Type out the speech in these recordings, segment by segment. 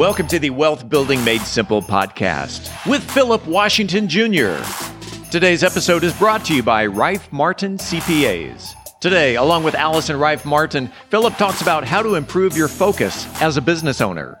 Welcome to the Wealth Building Made Simple podcast with Phillip Washington Jr. Today's episode is brought to you by Reiff Martin CPAs. Today, along with Alison Reiff Martin, Phillip talks about how to improve your focus as a business owner.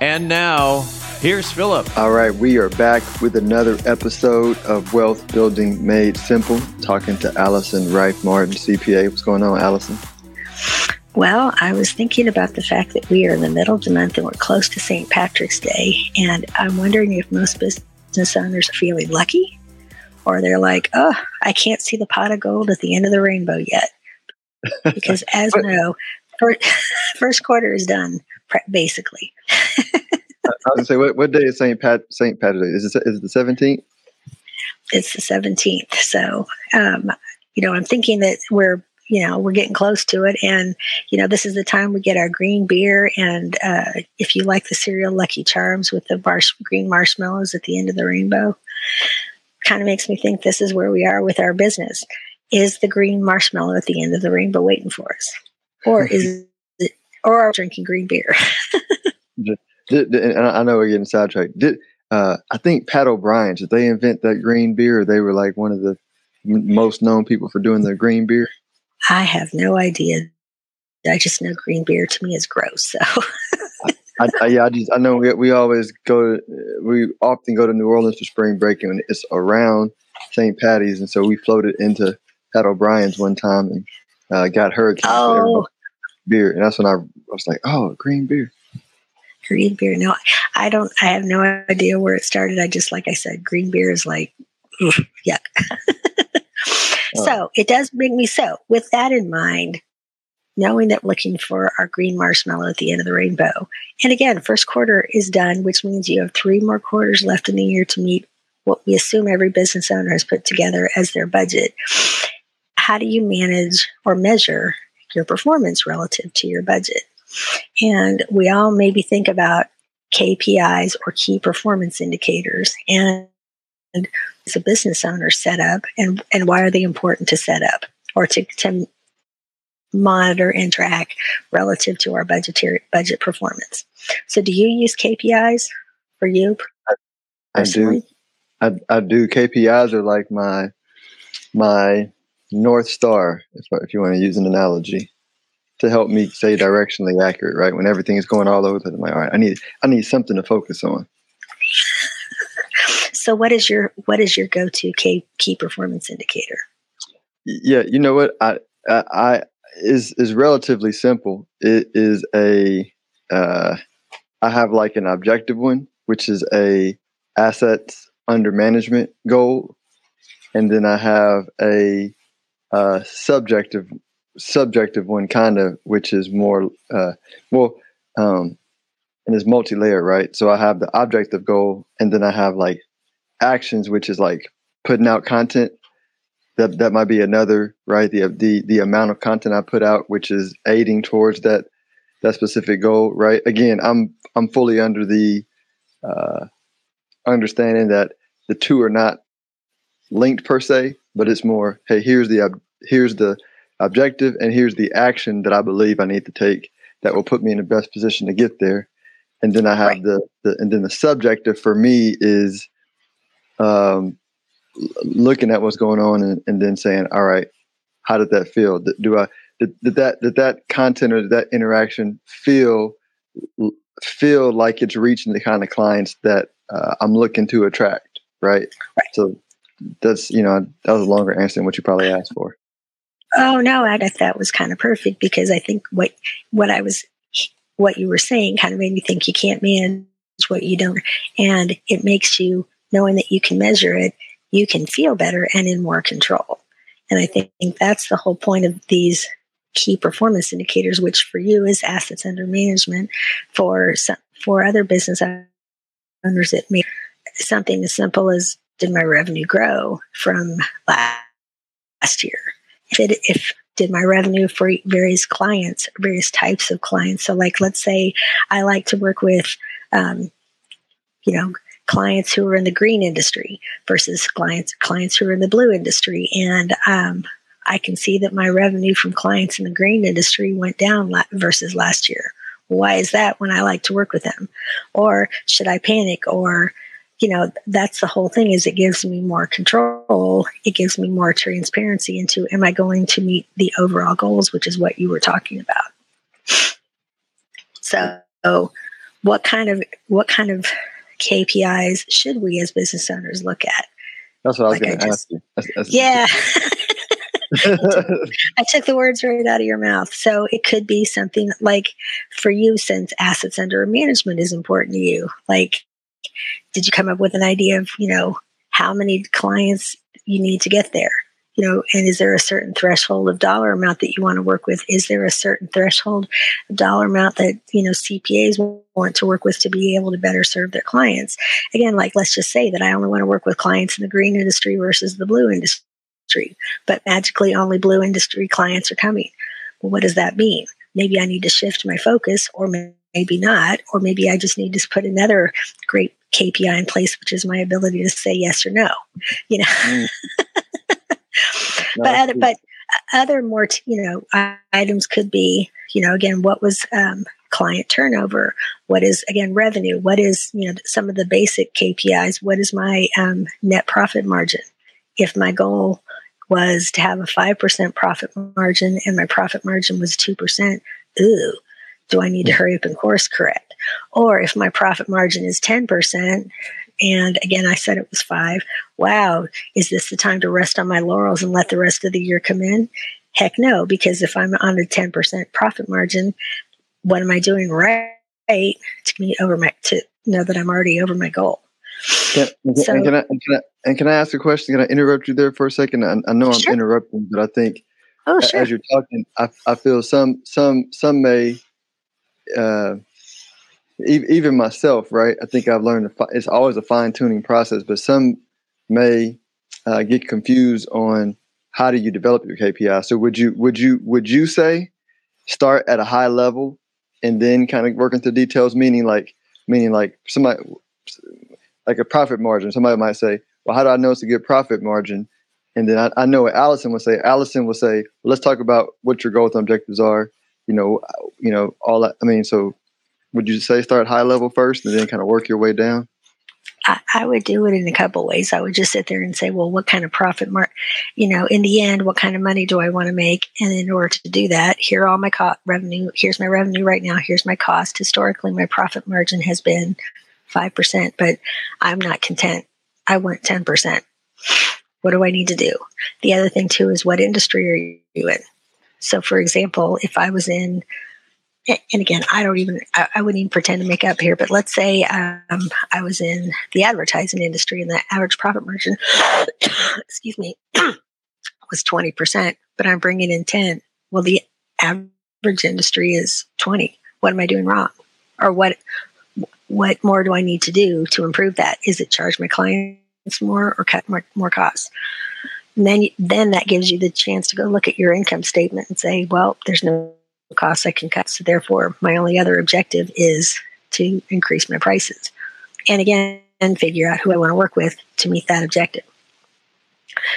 And now, here's Phillip. All right, we are back with another episode of Wealth Building Made Simple, talking to Alison Reiff Martin, CPA. What's going on, Alison? Well, I was thinking about the fact that we are in the middle of the month and we're close to St. Patrick's Day, and I'm wondering if most business owners are feeling lucky or they're like, oh, I can't see the pot of gold at the end of the rainbow yet. Because as you know, first quarter is done basically. I was gonna say, what, what day is Saint Pat Saint Patrick's Day? Is it is it the seventeenth? It's the seventeenth. So, um, you know, I'm thinking that we're you know we're getting close to it, and you know this is the time we get our green beer, and uh, if you like the cereal Lucky Charms with the marsh, green marshmallows at the end of the rainbow, kind of makes me think this is where we are with our business. Is the green marshmallow at the end of the rainbow waiting for us, or is or are drinking green beer? Did, and I know we're getting sidetracked. Did uh, I think Pat O'Brien's did they invent that green beer? they were like one of the most known people for doing the green beer. I have no idea. I just know green beer to me is gross. So. I, I, yeah, I just I know we, we always go to, we often go to New Orleans for spring break and it's around St. Patty's and so we floated into Pat O'Brien's one time and uh, got her oh. beer and that's when I, I was like oh green beer green beer. No, I don't. I have no idea where it started. I just, like I said, green beer is like, yuck. So it does bring me. So with that in mind, knowing that looking for our green marshmallow at the end of the rainbow, and again, first quarter is done, which means you have three more quarters left in the year to meet what we assume every business owner has put together as their budget. How do you manage or measure your performance relative to your budget? And we all maybe think about KPIs or key performance indicators. And as a business owner set up and, and why are they important to set up or to, to monitor and track relative to our budgetary budget performance. So do you use KPIs for you? I, I do. I, I do. KPIs are like my my north star, if, if you want to use an analogy to help me stay directionally accurate, right? When everything is going all over, I'm like, all right, I need I need something to focus on. so what is your what is your go-to key, key performance indicator? Yeah, you know what? I I, I is is relatively simple. It is a uh, I have like an objective one, which is a assets under management goal, and then I have a uh, subjective subjective one, kind of, which is more uh, well, um, and it's multi-layer, right? So I have the objective goal, and then I have like actions, which is like putting out content. That that might be another, right? The the the amount of content I put out, which is aiding towards that that specific goal, right? Again, I'm I'm fully under the uh, understanding that the two are not linked per se, but it's more, hey, here's the here's the objective and here's the action that I believe I need to take that will put me in the best position to get there. And then I have right. the, the and then the subjective for me is um, looking at what's going on and, and, then saying, all right, how did that feel? Do I did, did that did that content or did that interaction feel feel like it's reaching the kind of clients that uh, I'm looking to attract, right? right? So that's you know that was a longer answer than what you probably asked for. Oh no, I thought that was kind of perfect because I think what what I was what you were saying kind of made me think you can't manage what you don't, and it makes you knowing that you can measure it, you can feel better and in more control. And I think that's the whole point of these key performance indicators, which for you is assets under management. For some, for other business owners, it may something as simple as did my revenue grow from last year? If it, if did my revenue for various clients, various types of clients. So, like, let's say I like to work with, um, you know, clients who are in the green industry versus clients clients who are in the blue industry, and um, I can see that my revenue from clients in the green industry went down la- versus last year. Why is that when I like to work with them? Or should I panic? Or you know that's the whole thing is it gives me more control. It gives me more transparency into am i going to meet the overall goals which is what you were talking about? So what kind of what kind of kpis should we as business owners look at? That's what i was like going to ask you. That's, that's yeah. I took the words right out of your mouth. So it could be something like for you, since assets under management is important to you, like did you come up with an idea of you know how many clients you need to get there? You know and is there a certain threshold of dollar amount that you want to work with? Is there a certain threshold of dollar amount that you know cpas want to work with to be able to better serve their clients? Again like let's just say that i only want to work with clients in the green industry versus the blue industry but magically only blue industry clients are coming. Well what does that mean? Maybe i need to shift my focus or maybe not or maybe i just need to put another great KPI in place, which is my ability to say yes or no. You know, mm. but other, but other more t- you know items could be you know again what was um, client turnover? What is again revenue? What is you know some of the basic kpis what is my um, net profit margin? If my goal was to have a 5% profit margin and my profit margin was 2% ooh do i need to hurry up and course correct or if my profit margin is 10%, and again, I said it was five, wow, is this the time to rest on my laurels and let the rest of the year come in? Heck no, because if I'm on a 10% profit margin, what am I doing right to meet over my, to know that I'm already over my goal? Can, so, and, can I, and, can I, and can I ask a question? Can I interrupt you there for a second? I, I know I'm interrupting, but I think oh, sure. as you're talking, I, I feel some some some may uh, even myself, right? I think I've learned it's always a fine tuning process, but some may uh, get confused on how do you develop your KPI. So would you would you would you say start at a high level and then kind of work into details? Meaning like meaning like somebody like a profit margin. Somebody might say, "Well, how do I know it's a good profit margin?" And then I, I know what Alison would say. Alison will say, "Let's talk about what your goals and objectives are." You know, uh, you know all that. I mean, so would you say start high level first and then kind of work your way down? I, I would do it in a couple ways. I would just sit there and say, well, what kind of profit mark, you know, in the end, what kind of money do I want to make? And in order to do that, here are all my co- revenue. Here's my revenue right now. Here's my cost. Historically, my profit margin has been 5%, but I'm not content. I want 10%. What do I need to do? The other thing too is what industry are you in? So, for example, if I was in and again, I don't even, I, I, wouldn't even pretend to make up here, but let's say um, I was in the advertising industry and the average profit margin, excuse me, was 20%, but I'm bringing in 10. Well, the average industry is 20. What am I doing wrong? Or what, what more do I need to do to improve that? Is it charge my clients more or cut more, more costs? And then, then that gives you the chance to go look at your income statement and say, well, there's no costs I can cut. So therefore, my only other objective is to increase my prices. And again, and figure out who I want to work with to meet that objective.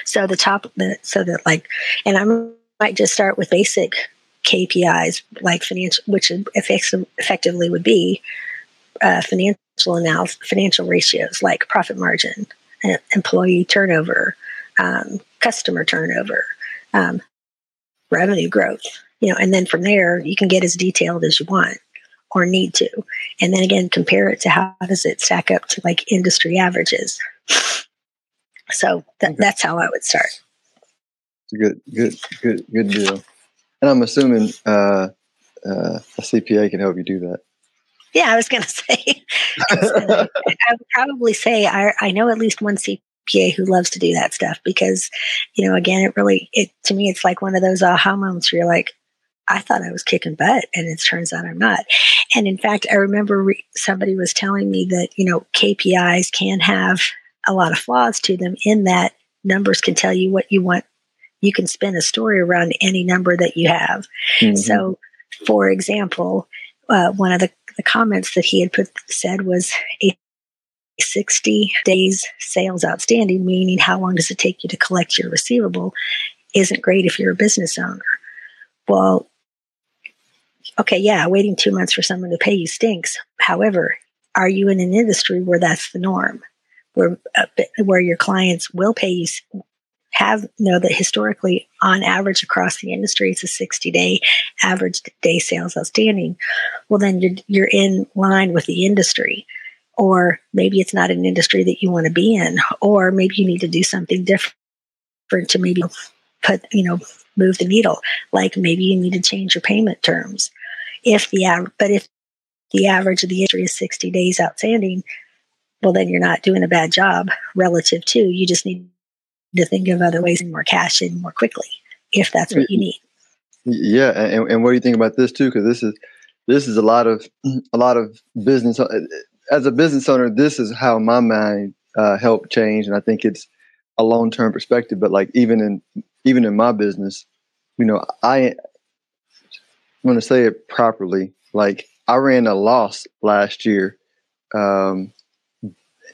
So the top, so that like, and I might just start with basic KPIs like financial, which effectively would be uh, financial analysis, financial ratios like profit margin, uh, employee turnover, um, customer turnover, um, revenue growth, you know, and then from there you can get as detailed as you want or need to. And then again, compare it to how does it stack up to like industry averages. So th- okay. that's how I would start. It's a good, good, good, good deal. And I'm assuming uh, uh, a CPA can help you do that. Yeah, I was going to say. I, would probably say I, I know at least one CPA who loves to do that stuff because, you know, again, it really, it to me, it's like one of those aha moments where you're like, I thought I was kicking butt, and it turns out I'm not. And in fact, I remember re- somebody was telling me that, you know, KPIs can have a lot of flaws to them in that numbers can tell you what you want. You can spin a story around any number that you have. Mm-hmm. So, for example, uh, one of the, the comments that he had put said was a 60 days sales outstanding, meaning how long does it take you to collect your receivable, isn't great if you're a business owner. Well, okay, yeah, waiting two months for someone to pay you stinks. However, are you in an industry where that's the norm, where uh, where your clients will pay you? Have know that historically, on average, across the industry, it's a 60 day average day sales outstanding. Well, then you're you're in line with the industry, or maybe it's not an industry that you want to be in, or maybe you need to do something different to maybe put you know move the needle. Like maybe you need to change your payment terms if the average, but if the average of the industry is 60 days outstanding, well, then you're not doing a bad job relative to. You just need to think of other ways and more cash in more quickly if that's what you mm-hmm. need. Yeah, and, and what do you think about this too? Because this is this is a lot of a lot of business. Uh, As a business owner, this is how my mind uh, helped change, and I think it's a long term perspective. But like even in even in my business, you know, I going to say it properly. Like I ran a loss last year, um,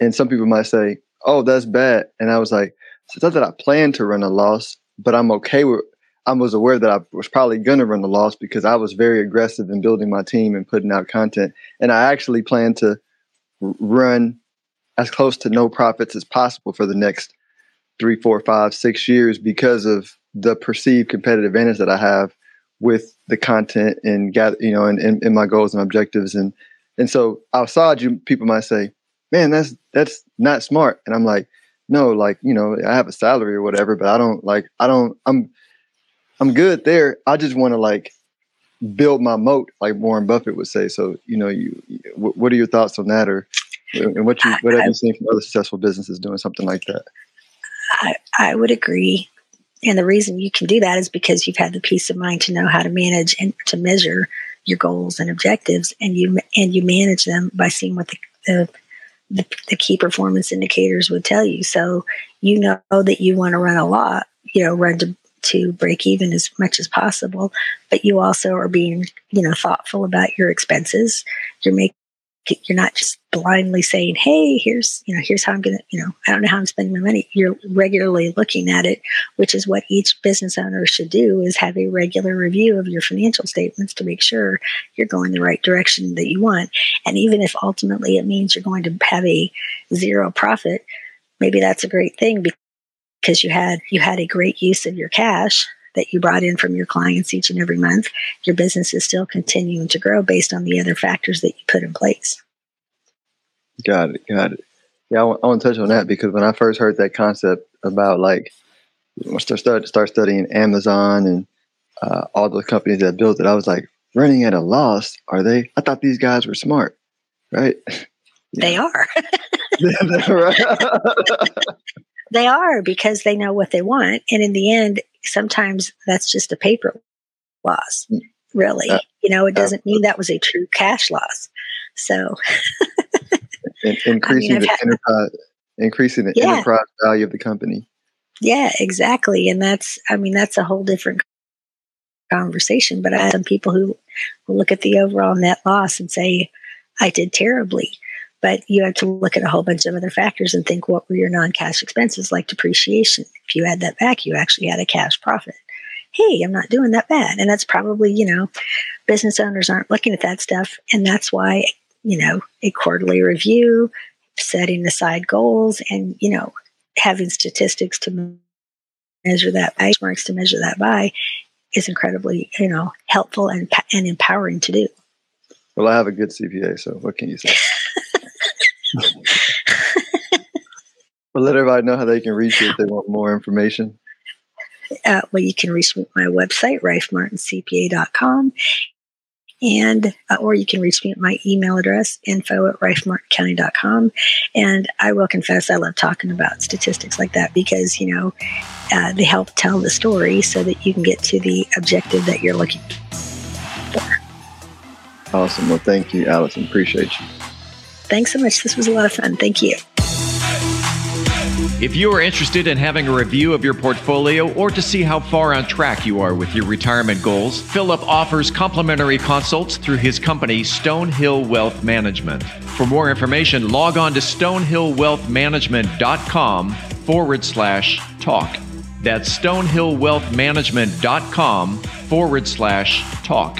and some people might say, "Oh, that's bad," and I was like, "It's not that I planned to run a loss, but I'm okay with." I was aware that I was probably going to run a loss because I was very aggressive in building my team and putting out content, and I actually planned to run as close to no profits as possible for the next three, four, five, six years because of the perceived competitive advantage that I have with the content and gather, you know, and, and, and, my goals and objectives. And, and so outside you, people might say, man, that's, that's not smart. And I'm like, no, like, you know, I have a salary or whatever, but I don't like, I don't, I'm, I'm good there. I just want to like build my moat, like Warren Buffett would say. So, you know, you, what are your thoughts on that or, and what you, what have you seen from other successful businesses doing something like that? I, I would agree. And the reason you can do that is because you've had the peace of mind to know how to manage and to measure your goals and objectives, and you and you manage them by seeing what the, the the, the key performance indicators would tell you. So you know that you want to run a lot, you know, run to to break even as much as possible, but you also are being, you know, thoughtful about your expenses. You're making you're not just blindly saying, "Hey, here's you know here's how I'm gonna you know I don't know how I'm spending my money." You're regularly looking at it, which is what each business owner should do: is have a regular review of your financial statements to make sure you're going the right direction that you want. And even if ultimately it means you're going to have a zero profit, maybe that's a great thing because you had you had a great use of your cash that you brought in from your clients each and every month, your business is still continuing to grow based on the other factors that you put in place. Got it. Got it. Yeah, I want, I want to touch on that because when I first heard that concept about like, start start studying Amazon and uh, all the companies that built it, I was like, running at a loss. Are they? I thought these guys were smart, right? They are. they are because they know what they want, and in the end, sometimes that's just a paper loss, really. Uh, you know, it doesn't uh, mean that was a true cash loss. So, increasing I mean, the had, enterprise, increasing the yeah. enterprise value of the company. Yeah, exactly. And that's, I mean, that's a whole different conversation. But I have some people who will look at the overall net loss and say, I did terribly. But you have to look at a whole bunch of other factors and think what were your non cash expenses like depreciation? If you add that back, you actually had a cash profit. Hey, I'm not doing that bad. And that's probably, you know, business owners aren't looking at that stuff. And that's why, you know, a quarterly review, setting aside goals, and, you know, having statistics to measure that by, benchmarks to measure that by is incredibly, you know, helpful and, and empowering to do. Well, I have a good CPA, so what can you say? well, let everybody know how they can reach you if they want more information. Uh, well, you can reach me at my website, reiffmartincpa.com. And, uh, or you can reach me at my email address, info at rifemartincounty.com. And I will confess, I love talking about statistics like that because, you know, uh, they help tell the story so that you can get to the objective that you're looking for for. Awesome. Well, thank you, Alison. Appreciate you. Thanks so much. This was a lot of fun. Thank you. If you are interested in having a review of your portfolio or to see how far on track you are with your retirement goals, Phillip offers complimentary consults through his company, Stonehill Wealth Management. For more information, log on to stonehillwealthmanagement.com forward slash talk. That's stonehillwealthmanagement.com forward slash talk.